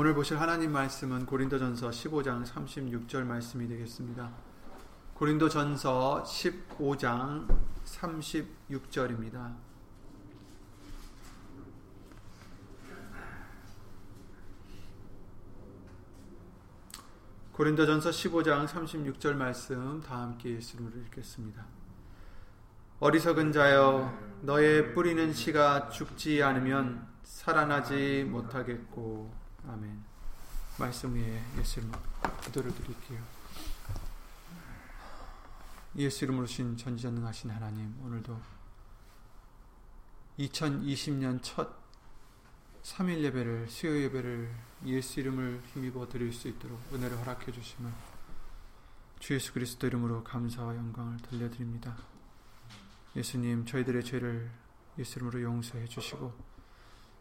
오늘 보실 하나님 말씀은 고린도전서 15장 36절 말씀이 되겠습니다. 고린도전서 15장 36절입니다. 고린도전서 15장 36절 말씀 다 함께 예수로 읽겠습니다. 어리석은 자여 너의 뿌리는 씨가 죽지 않으면 살아나지 못하겠고 아멘. 말씀 위에 예수 이름 기도를 드릴게요. 예수 이름으로 신 전지전능하신 하나님 오늘도 2020년 첫 3일 예배를 수요 예배를 예수 이름을 힘입어 드릴 수 있도록 은혜를 허락해 주심을 주 예수 그리스도 이름으로 감사와 영광을 돌려드립니다. 예수님 저희들의 죄를 예수 이름으로 용서해 주시고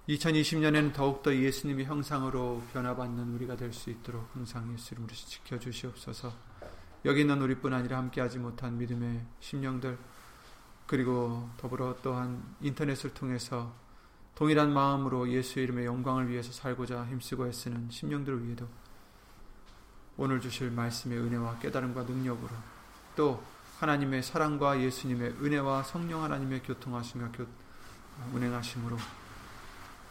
2020년에는 더욱더 예수님의 형상으로 변화받는 우리가 될 수 있도록 항상 예수 이름으로 지켜주시옵소서. 여기 있는 우리뿐 아니라 함께하지 못한 믿음의 심령들 그리고 더불어 또한 인터넷을 통해서 동일한 마음으로 예수의 이름의 영광을 위해서 살고자 힘쓰고 애쓰는 심령들을 위해도 오늘 주실 말씀의 은혜와 깨달음과 능력으로 또 하나님의 사랑과 예수님의 은혜와 성령 하나님의 교통하심과 교, 운행하심으로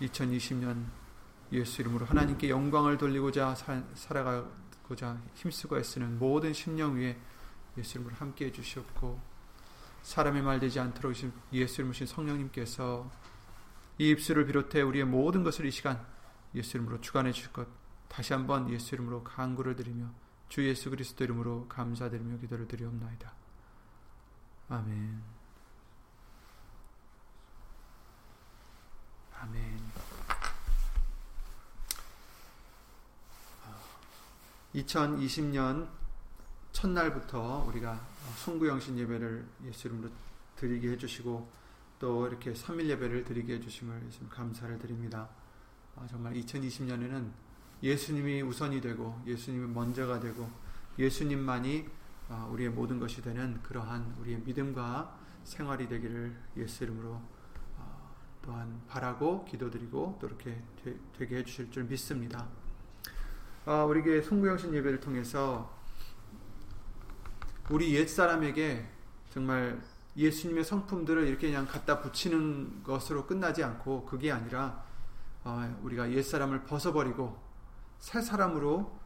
2020년 예수 이름으로 하나님께 영광을 돌리고자 사, 살아가고자 힘쓰고 애쓰는 모든 심령 위에 예수 이름으로 함께 해주시옵고 사람의 말 되지 않도록 예수 이름으신 성령님께서 이 입술을 비롯해 우리의 모든 것을 이 시간 예수 이름으로 주관해 주실 것 다시 한번 예수 이름으로 간구를 드리며 주 예수 그리스도 이름으로 감사드리며 기도를 드리옵나이다. 아멘. 아멘. 2020년 첫날부터 우리가 송구영신 예배를 예수 이름으로 드리게 해주시고 또 이렇게 3일 예배를 드리게 해주심을 예수님 감사를 드립니다. 정말 2020년에는 예수님이 우선이 되고 예수님이 먼저가 되고 예수님만이 우리의 모든 것이 되는 그러한 우리의 믿음과 생활이 되기를 예수 이름으로 또한 바라고 기도드리고 또 이렇게 되게 해주실 줄 믿습니다. 우리 교회 송구영신 예배를 통해서 우리 옛 사람에게 정말 예수님의 성품들을 이렇게 그냥 갖다 붙이는 것으로 끝나지 않고 그게 아니라 우리가 옛 사람을 벗어버리고 새 사람으로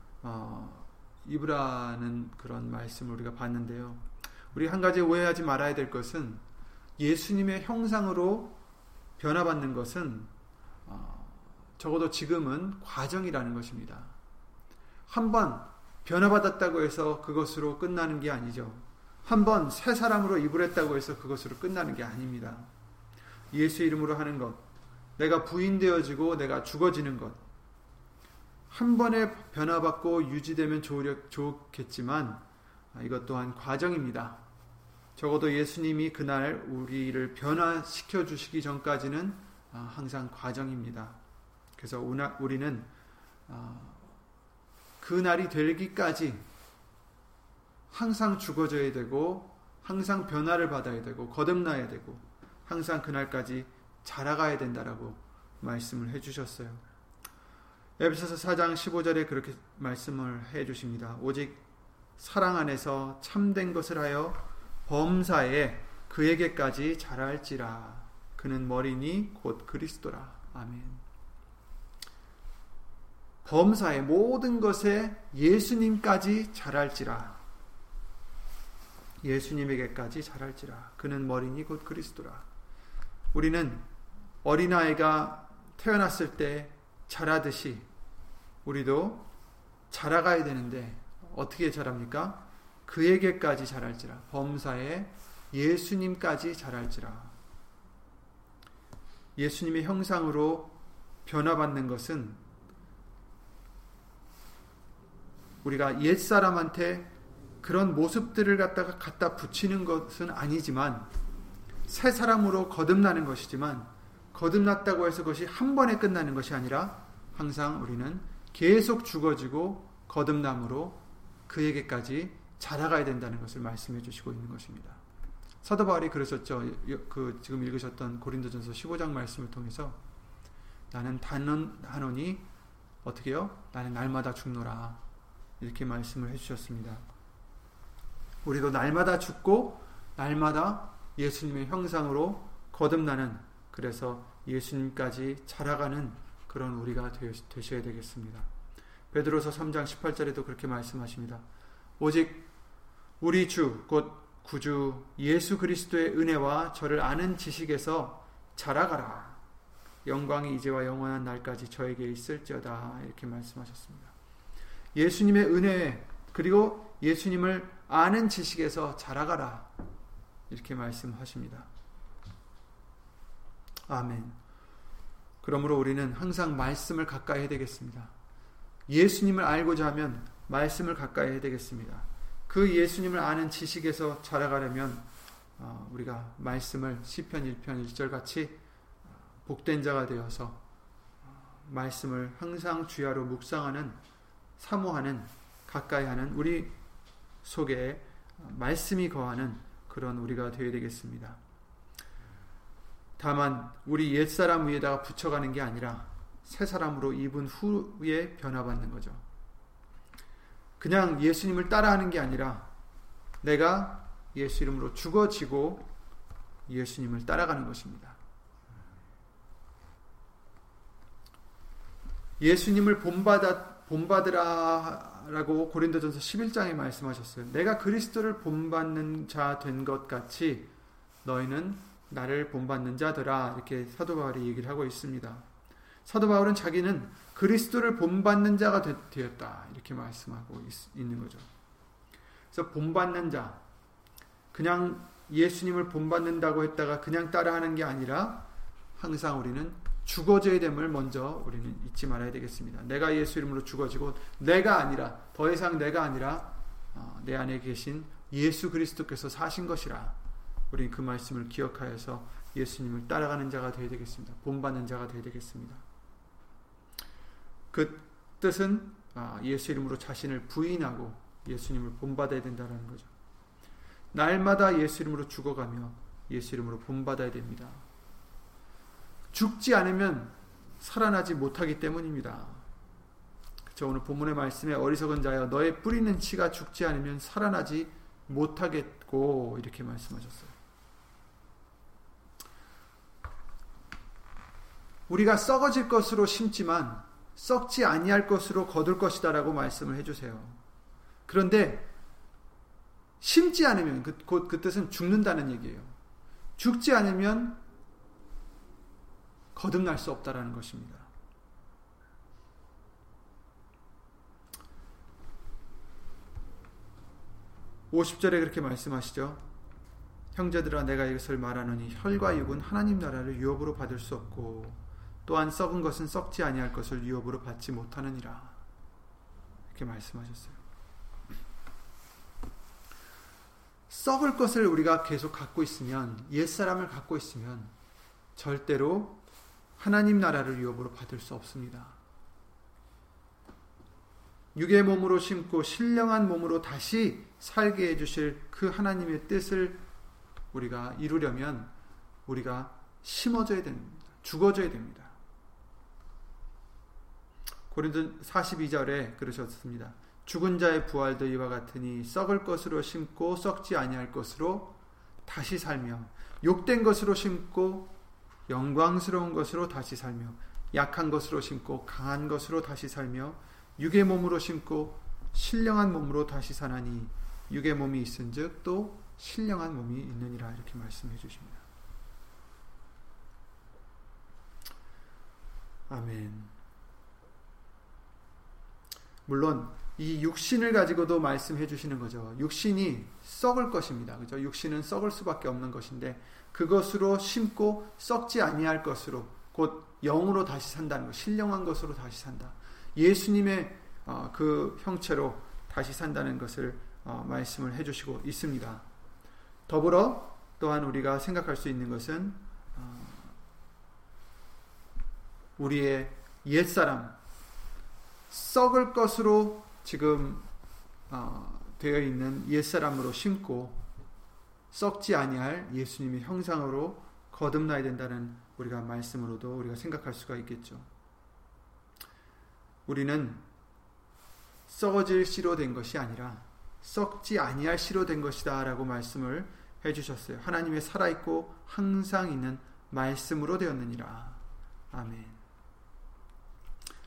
입으라는 그런 말씀을 우리가 봤는데요. 우리 한 가지 오해하지 말아야 될 것은 예수님의 형상으로 변화받는 것은 적어도 지금은 과정이라는 것입니다. 한 번 변화받았다고 해서 그것으로 끝나는 게 아니죠. 한 번 새 사람으로 입을했다고 해서 그것으로 끝나는 게 아닙니다. 예수 이름으로 하는 것, 내가 부인되어지고 내가 죽어지는 것, 한 번에 변화받고 유지되면 좋겠지만 이것 또한 과정입니다. 적어도 예수님이 그날 우리를 변화시켜 주시기 전까지는 항상 과정입니다. 그래서 우리는 그 날이 되기까지 항상 죽어져야 되고 항상 변화를 받아야 되고 거듭나야 되고 항상 그날까지 자라가야 된다라고 말씀을 해주셨어요. 에베소서 4장 15절에 그렇게 말씀을 해주십니다. 오직 사랑 안에서 참된 것을 하여 범사에 그에게까지 자랄지라 그는 머리니 곧 그리스도라 아멘. 범사의 모든 것에 예수님까지 자랄지라. 예수님에게까지 자랄지라. 그는 머리니 곧 그리스도라. 우리는 어린아이가 태어났을 때 자라듯이 우리도 자라가야 되는데 어떻게 자랍니까? 그에게까지 자랄지라. 범사에 예수님까지 자랄지라. 예수님의 형상으로 변화받는 것은 우리가 옛 사람한테 그런 모습들을 갖다가 갖다 붙이는 것은 아니지만 새 사람으로 거듭나는 것이지만 거듭났다고 해서 그것이 한 번에 끝나는 것이 아니라 항상 우리는 계속 죽어지고 거듭남으로 그에게까지 자라가야 된다는 것을 말씀해 주시고 있는 것입니다. 사도 바울이 그러셨죠. 그 지금 읽으셨던 고린도전서 15장 말씀을 통해서 나는 단언하노니 어떻게요? 나는 날마다 죽노라. 이렇게 말씀을 해주셨습니다. 우리도 날마다 죽고 날마다 예수님의 형상으로 거듭나는 그래서 예수님까지 자라가는 그런 우리가 되셔야 되겠습니다. 베드로서 3장 18절에도 그렇게 말씀하십니다. 오직 우리 주 곧 구주 예수 그리스도의 은혜와 저를 아는 지식에서 자라가라. 영광이 이제와 영원한 날까지 저에게 있을지어다. 이렇게 말씀하셨습니다. 예수님의 은혜 그리고 예수님을 아는 지식에서 자라가라. 이렇게 말씀하십니다. 아멘. 그러므로 우리는 항상 말씀을 가까이 해야 되겠습니다. 예수님을 알고자 하면 말씀을 가까이 해야 되겠습니다. 그 예수님을 아는 지식에서 자라가려면 어, 우리가 말씀을 시편 1편 1절 같이 복된 자가 되어서 어, 말씀을 항상 주야로 묵상하는 사모하는 가까이 하는 우리 속에 말씀이 거하는 그런 우리가 되어야 되겠습니다. 다만 우리 옛 사람 위에다가 붙여가는 게 아니라 새 사람으로 입은 후에 변화받는 거죠. 그냥 예수님을 따라하는 게 아니라 내가 예수 이름으로 죽어지고 예수님을 따라가는 것입니다. 예수님을 본받아, 본받으라라고 고린도전서 11장에 말씀하셨어요. 내가 그리스도를 본받는 자 된 것 같이 너희는 나를 본받는 자들아 이렇게 사도 바울이 얘기를 하고 있습니다. 사도 바울은 자기는 그리스도를 본받는 자가 되었다 이렇게 말씀하고 있, 는 거죠. 그래서 본받는 자 그냥 예수님을 본받는다고 했다가 그냥 따라하는 게 아니라 항상 우리는 죽어져야 됨을 먼저 우리는 잊지 말아야 되겠습니다. 내가 예수 이름으로 죽어지고 내가 아니라 더 이상 내가 아니라 어, 내 안에 계신 예수 그리스도께서 사신 것이라 우리는 그 말씀을 기억하여서 예수님을 따라가는 자가 되어야 되겠습니다. 본받는 자가 되어야 되겠습니다. 그 뜻은 아, 예수 이름으로 자신을 부인하고 예수님을 본받아야 된다는 거죠. 날마다 예수 이름으로 죽어가며 예수 이름으로 본받아야 됩니다. 죽지 않으면 살아나지 못하기 때문입니다. 그렇죠? 오늘 본문의 말씀에 어리석은 자여 너의 뿌리는 치가 죽지 않으면 살아나지 못하겠고 이렇게 말씀하셨어요. 우리가 썩어질 것으로 심지만 썩지 아니할 것으로 거둘 것이다라고 말씀을 해주세요. 그런데 심지 않으면 그, 곧 그 뜻은 죽는다는 얘기예요. 죽지 않으면 거듭날 수 없다라는 것입니다. 오십절에 그렇게 말씀하시죠. 형제들아 내가 이것을 말하노니 혈과 육은 하나님 나라를 유업으로 받을 수 없고 또한 썩은 것은 썩지 아니할 것을 유업으로 받지 못하느니라. 이렇게 말씀하셨어요. 썩을 것을 우리가 계속 갖고 있으면 옛사람을 갖고 있으면 절대로 하나님 나라를 유업으로 받을 수 없습니다. 육의 몸으로 심고 신령한 몸으로 다시 살게 해주실 그 하나님의 뜻을 우리가 이루려면 우리가 심어져야 됩니다. 죽어져야 됩니다. 고린도 42절에 그러셨습니다. 죽은 자의 부활도 이와 같으니 썩을 것으로 심고 썩지 아니할 것으로 다시 살며 욕된 것으로 심고 영광스러운 것으로 다시 살며 약한 것으로 심고 강한 것으로 다시 살며 육의 몸으로 심고 신령한 몸으로 다시 사나니 육의 몸이 있은즉 또 신령한 몸이 있느니라 이렇게 말씀해 주십니다. 아멘. 물론 이 육신을 가지고도 말씀해 주시는 거죠. 육신이 썩을 것입니다. 그죠? 육신은 썩을 수밖에 없는 것인데 그것으로 심고 썩지 아니할 것으로 곧 영으로 다시 산다는 것, 신령한 것으로 다시 산다. 예수님의 어, 그 형체로 다시 산다는 것을 어, 말씀을 해주시고 있습니다. 더불어 또한 우리가 생각할 수 있는 것은 어, 우리의 옛 사람, 썩을 것으로 지금 어, 되어 있는 옛사람으로 심고 썩지 아니할 예수님의 형상으로 거듭나야 된다는 우리가 말씀으로도 우리가 생각할 수가 있겠죠. 우리는 썩어질 씨로 된 것이 아니라 썩지 아니할 씨로 된 것이다라고 말씀을 해 주셨어요. 하나님의 살아 있고 항상 있는 말씀으로 되었느니라. 아멘.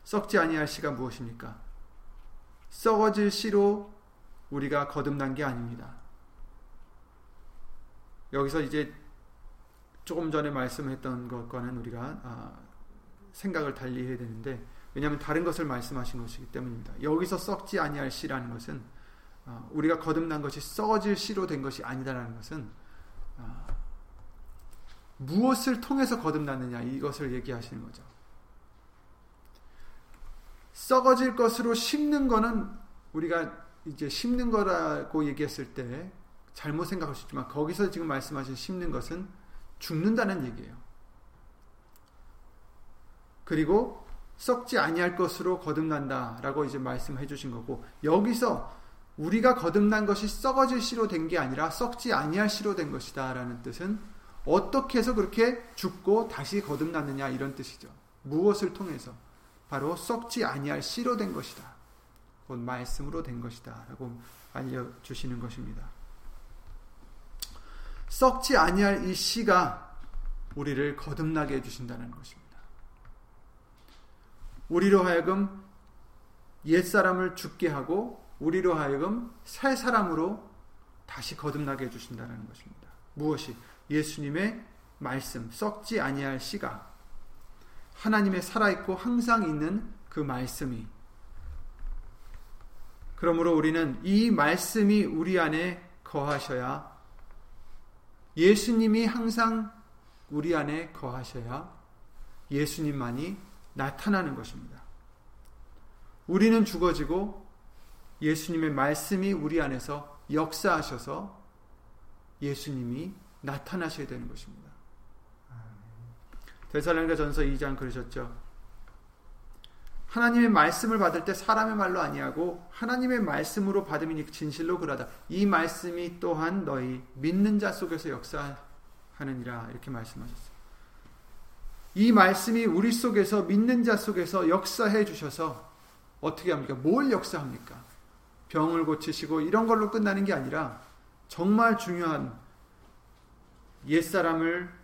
썩지 아니할 씨가 무엇입니까? 썩어질 씨로 우리가 거듭난 게 아닙니다. 여기서 이제 조금 전에 말씀했던 것과는 우리가 아, 생각을 달리 해야 되는데 왜냐하면 다른 것을 말씀하신 것이기 때문입니다. 여기서 썩지 아니할 씨라는 것은 아, 우리가 거듭난 것이 썩어질 씨로 된 것이 아니다라는 것은 아, 무엇을 통해서 거듭났느냐 이것을 얘기하시는 거죠. 썩어질 것으로 심는 거는 우리가 이제 심는 거라고 얘기했을 때 잘못 생각할 수 있지만 거기서 지금 말씀하신 심는 것은 죽는다는 얘기예요. 그리고 썩지 아니할 것으로 거듭난다라고 이제 말씀해 주신 거고 여기서 우리가 거듭난 것이 썩어질 씨로 된 게 아니라 썩지 아니할 씨로 된 것이다라는 뜻은 어떻게 해서 그렇게 죽고 다시 거듭났느냐 이런 뜻이죠. 무엇을 통해서 바로 썩지 아니할 씨로 된 것이다. 곧 말씀으로 된 것이다 라고 알려 주시는 것입니다. 썩지 아니할 이 씨가 우리를 거듭나게 해 주신다는 것입니다. 우리로 하여금 옛사람을 죽게 하고 우리로 하여금 새 사람으로 다시 거듭나게 해 주신다는 것입니다. 무엇이 예수님의 말씀 썩지 아니할 씨가 하나님의 살아 있고 항상 있는 그 말씀이 그러므로 우리는 이 말씀이 우리 안에 거하셔야 예수님이 항상 우리 안에 거하셔야 예수님만이 나타나는 것입니다. 우리는 죽어지고 예수님의 말씀이 우리 안에서 역사하셔서 예수님이 나타나셔야 되는 것입니다. 대살로니가 전서 2장 그러셨죠. 하나님의 말씀을 받을 때 사람의 말로 아니하고 하나님의 말씀으로 받음이니 진실로 그러다. 이 말씀이 또한 너희 믿는 자 속에서 역사하느니라 이렇게 말씀하셨어요. 이 말씀이 우리 속에서 믿는 자 속에서 역사해 주셔서 어떻게 합니까? 뭘 역사합니까? 병을 고치시고 이런 걸로 끝나는 게 아니라 정말 중요한 옛사람을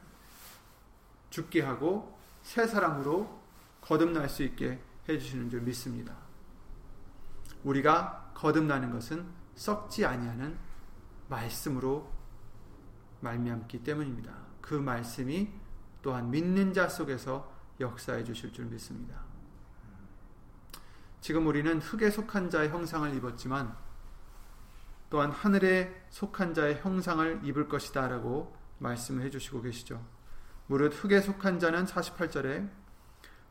죽게 하고 새 사람으로 거듭날 수 있게 해주시는 줄 믿습니다. 우리가 거듭나는 것은 썩지 아니하는 말씀으로 말미암기 때문입니다. 그 말씀이 또한 믿는 자 속에서 역사해 주실 줄 믿습니다. 지금 우리는 흙에 속한 자의 형상을 입었지만 또한 하늘에 속한 자의 형상을 입을 것이다 라고 말씀을 해주시고 계시죠. 무릇 흙에 속한 자는 48절에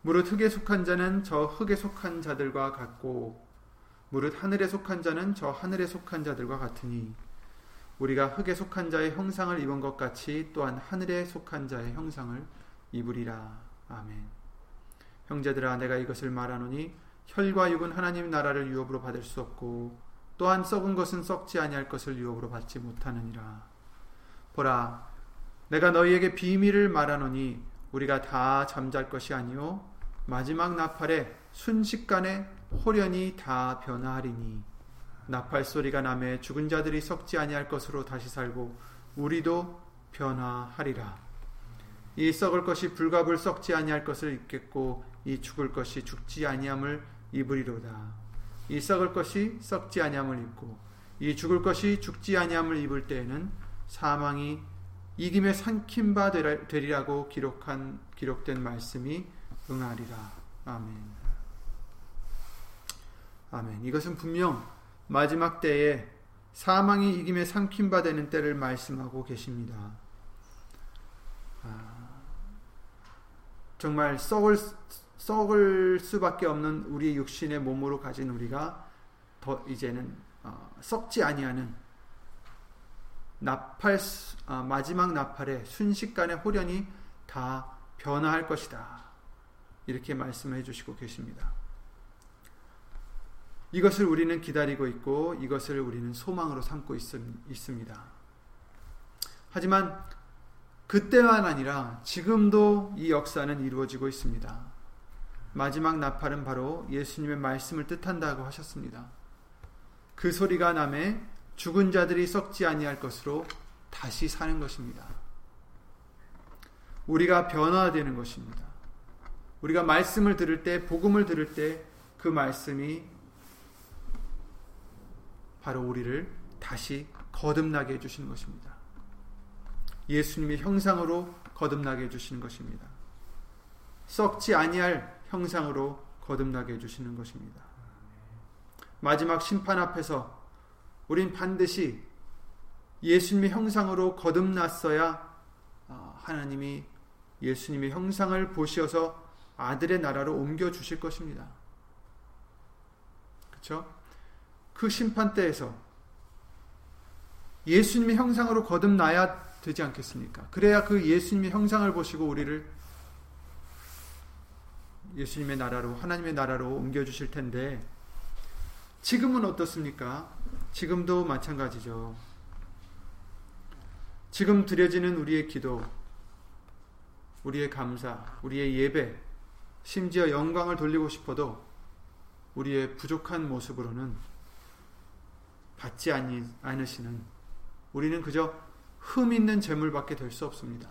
무릇 흙에 속한 자는 저 흙에 속한 자들과 같고 무릇 하늘에 속한 자는 저 하늘에 속한 자들과 같으니 우리가 흙에 속한 자의 형상을 입은 것 같이 또한 하늘에 속한 자의 형상을 입으리라. 아멘. 형제들아 내가 이것을 말하노니 혈과 육은 하나님 나라를 유업으로 받을 수 없고 또한 썩은 것은 썩지 아니할 것을 유업으로 받지 못하느니라. 보라 내가 너희에게 비밀을 말하노니 우리가 다 잠잘 것이 아니요 마지막 나팔에 순식간에 호련히 다 변화하리니 나팔 소리가 남에 죽은 자들이 썩지 아니할 것으로 다시 살고 우리도 변화하리라. 이 썩을 것이 불갑을 썩지 아니할 것을 입겠고 이 죽을 것이 죽지 아니함을 입으리로다. 이 썩을 것이 썩지 아니함을 입고 이 죽을 것이 죽지 아니함을 입을 때에는 사망이 이김에 삼킨 바 되리라고 기록한 기록된 말씀이 응하리라. 아멘. 아멘. 이것은 분명 마지막 때에 사망이 이김에 삼킨 바 되는 때를 말씀하고 계십니다. 아, 정말 썩을 썩을 수밖에 없는 우리 육신의 몸으로 가진 우리가 더 이제는 어, 썩지 아니하는 나팔 아, 마지막 나팔에 순식간에 호련이 다 변화할 것이다. 이렇게 말씀해 주시고 계십니다. 이것을 우리는 기다리고 있고 이것을 우리는 소망으로 삼고 있, 있습니다. 하지만 그때만 아니라 지금도 이 역사는 이루어지고 있습니다. 마지막 나팔은 바로 예수님의 말씀을 뜻한다고 하셨습니다. 그 소리가 남에 죽은 자들이 썩지 아니할 것으로 다시 사는 것입니다. 우리가 변화되는 것입니다. 우리가 말씀을 들을 때, 복음을 들을 때 그 말씀이 바로 우리를 다시 거듭나게 해주시는 것입니다. 예수님의 형상으로 거듭나게 해주시는 것입니다. 썩지 아니할 형상으로 거듭나게 해주시는 것입니다. 마지막 심판 앞에서 우린 반드시 예수님의 형상으로 거듭났어야 아, 하나님이 예수님의 형상을 보시어서 아들의 나라로 옮겨 주실 것입니다. 그렇죠? 그 심판 때에서 예수님의 형상으로 거듭나야 되지 않겠습니까? 그래야 그 예수님의 형상을 보시고 우리를 예수님의 나라로 하나님의 나라로 옮겨 주실 텐데 지금은 어떻습니까? 지금도 마찬가지죠. 지금 드려지는 우리의 기도, 우리의 감사, 우리의 예배, 심지어 영광을 돌리고 싶어도 우리의 부족한 모습으로는 받지 않으시는 우리는 그저 흠 있는 재물밖에 될 수 없습니다.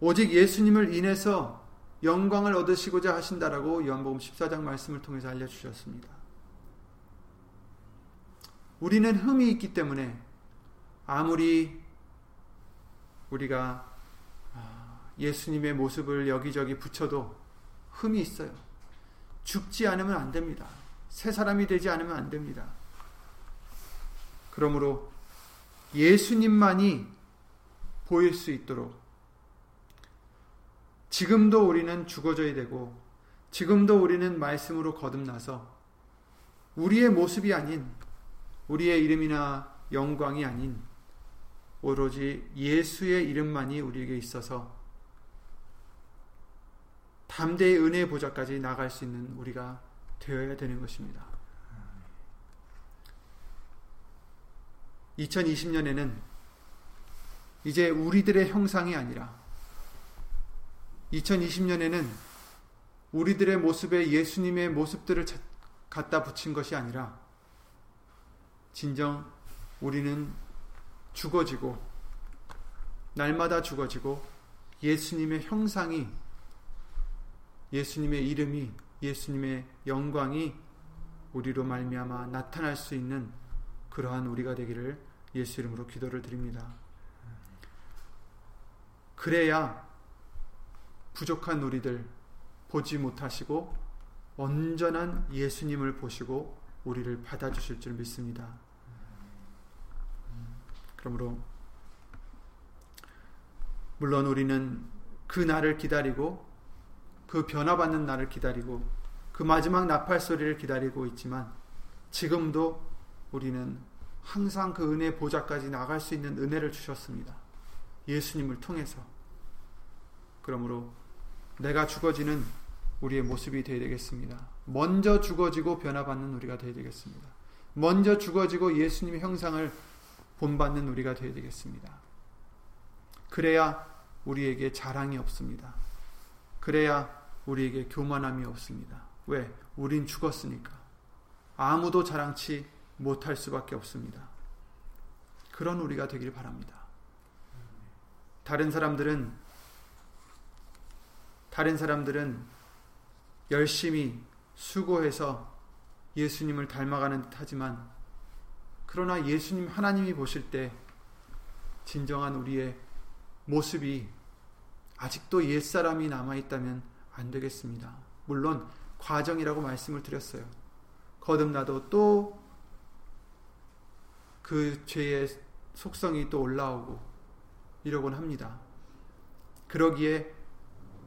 오직 예수님을 인해서 영광을 얻으시고자 하신다라고 요한복음 14장 말씀을 통해서 알려주셨습니다. 우리는 흠이 있기 때문에 아무리 우리가 아, 예수님의 모습을 여기저기 붙여도 흠이 있어요. 죽지 않으면 안 됩니다. 새 사람이 되지 않으면 안 됩니다. 그러므로 예수님만이 보일 수 있도록 지금도 우리는 죽어져야 되고 지금도 우리는 말씀으로 거듭나서 우리의 모습이 아닌 우리의 이름이나 영광이 아닌 오로지 예수의 이름만이 우리에게 있어서 담대의 은혜의 보좌까지 나갈 수 있는 우리가 되어야 되는 것입니다. 2020년에는 이제 우리들의 형상이 아니라 2020년에는 우리들의 모습에 예수님의 모습들을 갖다 붙인 것이 아니라 진정 우리는 죽어지고 날마다 죽어지고 예수님의 형상이 예수님의 이름이 예수님의 영광이 우리로 말미암아 나타날 수 있는 그러한 우리가 되기를 예수 이름으로 기도를 드립니다. 그래야 부족한 우리들 보지 못하시고 온전한 예수님을 보시고 우리를 받아주실 줄 믿습니다. 그러므로 물론 우리는 그 날을 기다리고 그 변화받는 날을 기다리고 그 마지막 나팔 소리를 기다리고 있지만 지금도 우리는 항상 그 은혜 보좌까지 나갈 수 있는 은혜를 주셨습니다. 예수님을 통해서. 그러므로 내가 죽어지는 우리의 모습이 되어야 되겠습니다. 먼저 죽어지고 변화받는 우리가 되어야 되겠습니다. 먼저 죽어지고 예수님의 형상을 본받는 우리가 되어야 되겠습니다. 그래야 우리에게 자랑이 없습니다. 그래야 우리에게 교만함이 없습니다. 왜? 우린 죽었으니까. 아무도 자랑치 못할 수밖에 없습니다. 그런 우리가 되길 바랍니다. 다른 사람들은 다른 사람들은 열심히 수고해서 예수님을 닮아가는 듯 하지만 그러나 예수님 하나님이 보실 때 진정한 우리의 모습이 아직도 옛사람이 남아있다면 안 되겠습니다. 물론 과정이라고 말씀을 드렸어요. 거듭나도 또 그 죄의 속성이 또 올라오고 이러곤 합니다. 그러기에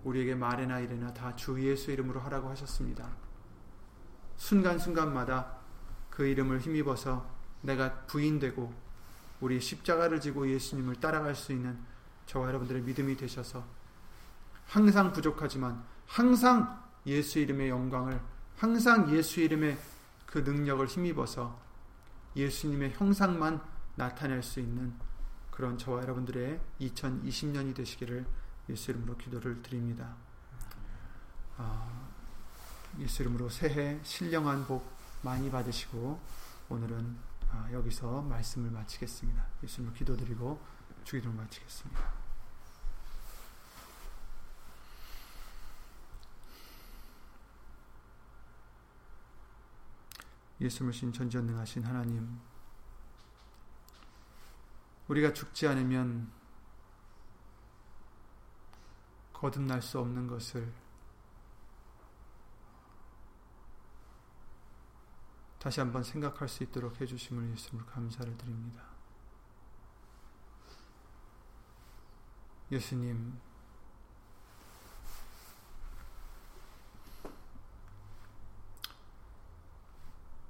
우리에게 말이나 이래나 다 주 예수 이름으로 하라고 하셨습니다. 순간순간마다 그 이름을 힘입어서 내가 부인되고 우리 십자가를 지고 예수님을 따라갈 수 있는 저와 여러분들의 믿음이 되셔서 항상 부족하지만 항상 예수 이름의 영광을 항상 예수 이름의 그 능력을 힘입어서 예수님의 형상만 나타낼 수 있는 그런 저와 여러분들의 2020년이 되시기를 예수 이름으로 기도를 드립니다. 아, 예수 이름으로 새해 신령한 복 많이 받으시고 오늘은 아, 여기서 말씀을 마치겠습니다. 예수님을 기도드리고 주기도를 마치겠습니다. 예수를 신 전지전능하신 하나님 우리가 죽지 않으면 거듭날 수 없는 것을 다시 한번 생각할 수 있도록 해주심을 예수님을 감사를 드립니다. 예수님,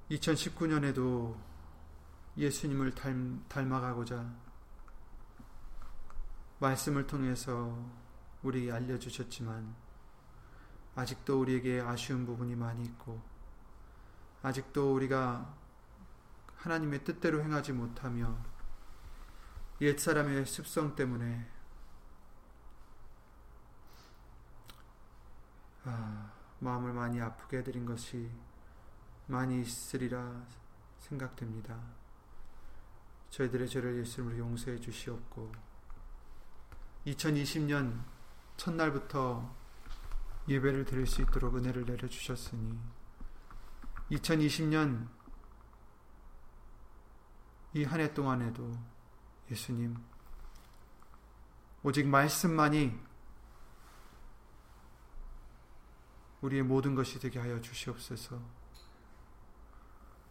(2019년에도) 예수님을 닮아가고자 말씀을 통해서 우리에게 알려주셨지만 아직도 우리에게 아쉬운 부분이 많이 있고 아직도 우리가 하나님의 뜻대로 행하지 못하며 옛사람의 습성 때문에 아, 마음을 많이 아프게 해드린 것이 많이 있으리라 생각됩니다. 저희들의 죄를 예수님으로 용서해 주시옵고 2020년 첫날부터 예배를 드릴 수 있도록 은혜를 내려주셨으니 2020년 이 한 해 동안에도 예수님 오직 말씀만이 우리의 모든 것이 되게 하여 주시옵소서.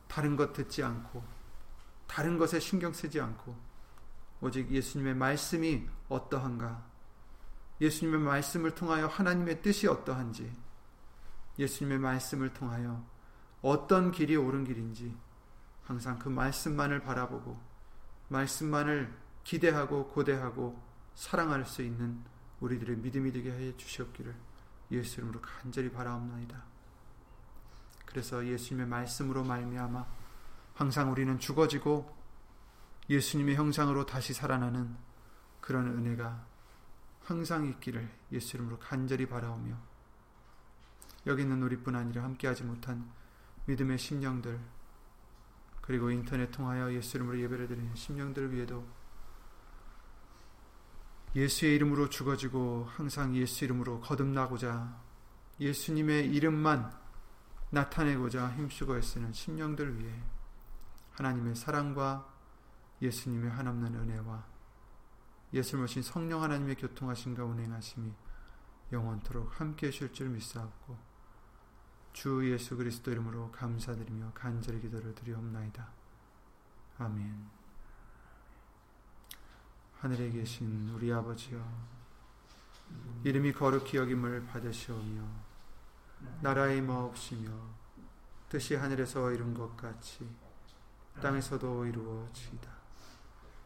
다른 것 듣지 않고 다른 것에 신경 쓰지 않고 오직 예수님의 말씀이 어떠한가 예수님의 말씀을 통하여 하나님의 뜻이 어떠한지 예수님의 말씀을 통하여 어떤 길이 옳은 길인지 항상 그 말씀만을 바라보고 말씀만을 기대하고 고대하고 사랑할 수 있는 우리들의 믿음이 되게 해 주시옵기를 예수 이름으로 간절히 바라옵나이다. 그래서 예수님의 말씀으로 말미암아 항상 우리는 죽어지고 예수님의 형상으로 다시 살아나는 그런 은혜가 항상 있기를 예수 이름으로 간절히 바라오며 여기 있는 우리뿐 아니라 함께하지 못한 믿음의 심령들 그리고 인터넷 통하여 예수 이름으로 예배를 드리는 심령들을 위해도 예수의 이름으로 죽어지고 항상 예수 이름으로 거듭나고자 예수님의 이름만 나타내고자 힘쓰고 애쓰는 심령들 위해 하나님의 사랑과 예수님의 한없는 은혜와 예수를 모신 성령 하나님의 교통하심과 운행하심이 영원토록 함께 하실 줄 믿사옵고 주 예수 그리스도 이름으로 감사드리며 간절히 기도를 드리옵나이다. 아멘 하늘에 계신 우리 아버지여 이름이 거룩히 여김을 받으시오며 나라의 마옵시며 뜻이 하늘에서 이룬 것 같이 땅에서도 이루어지이다.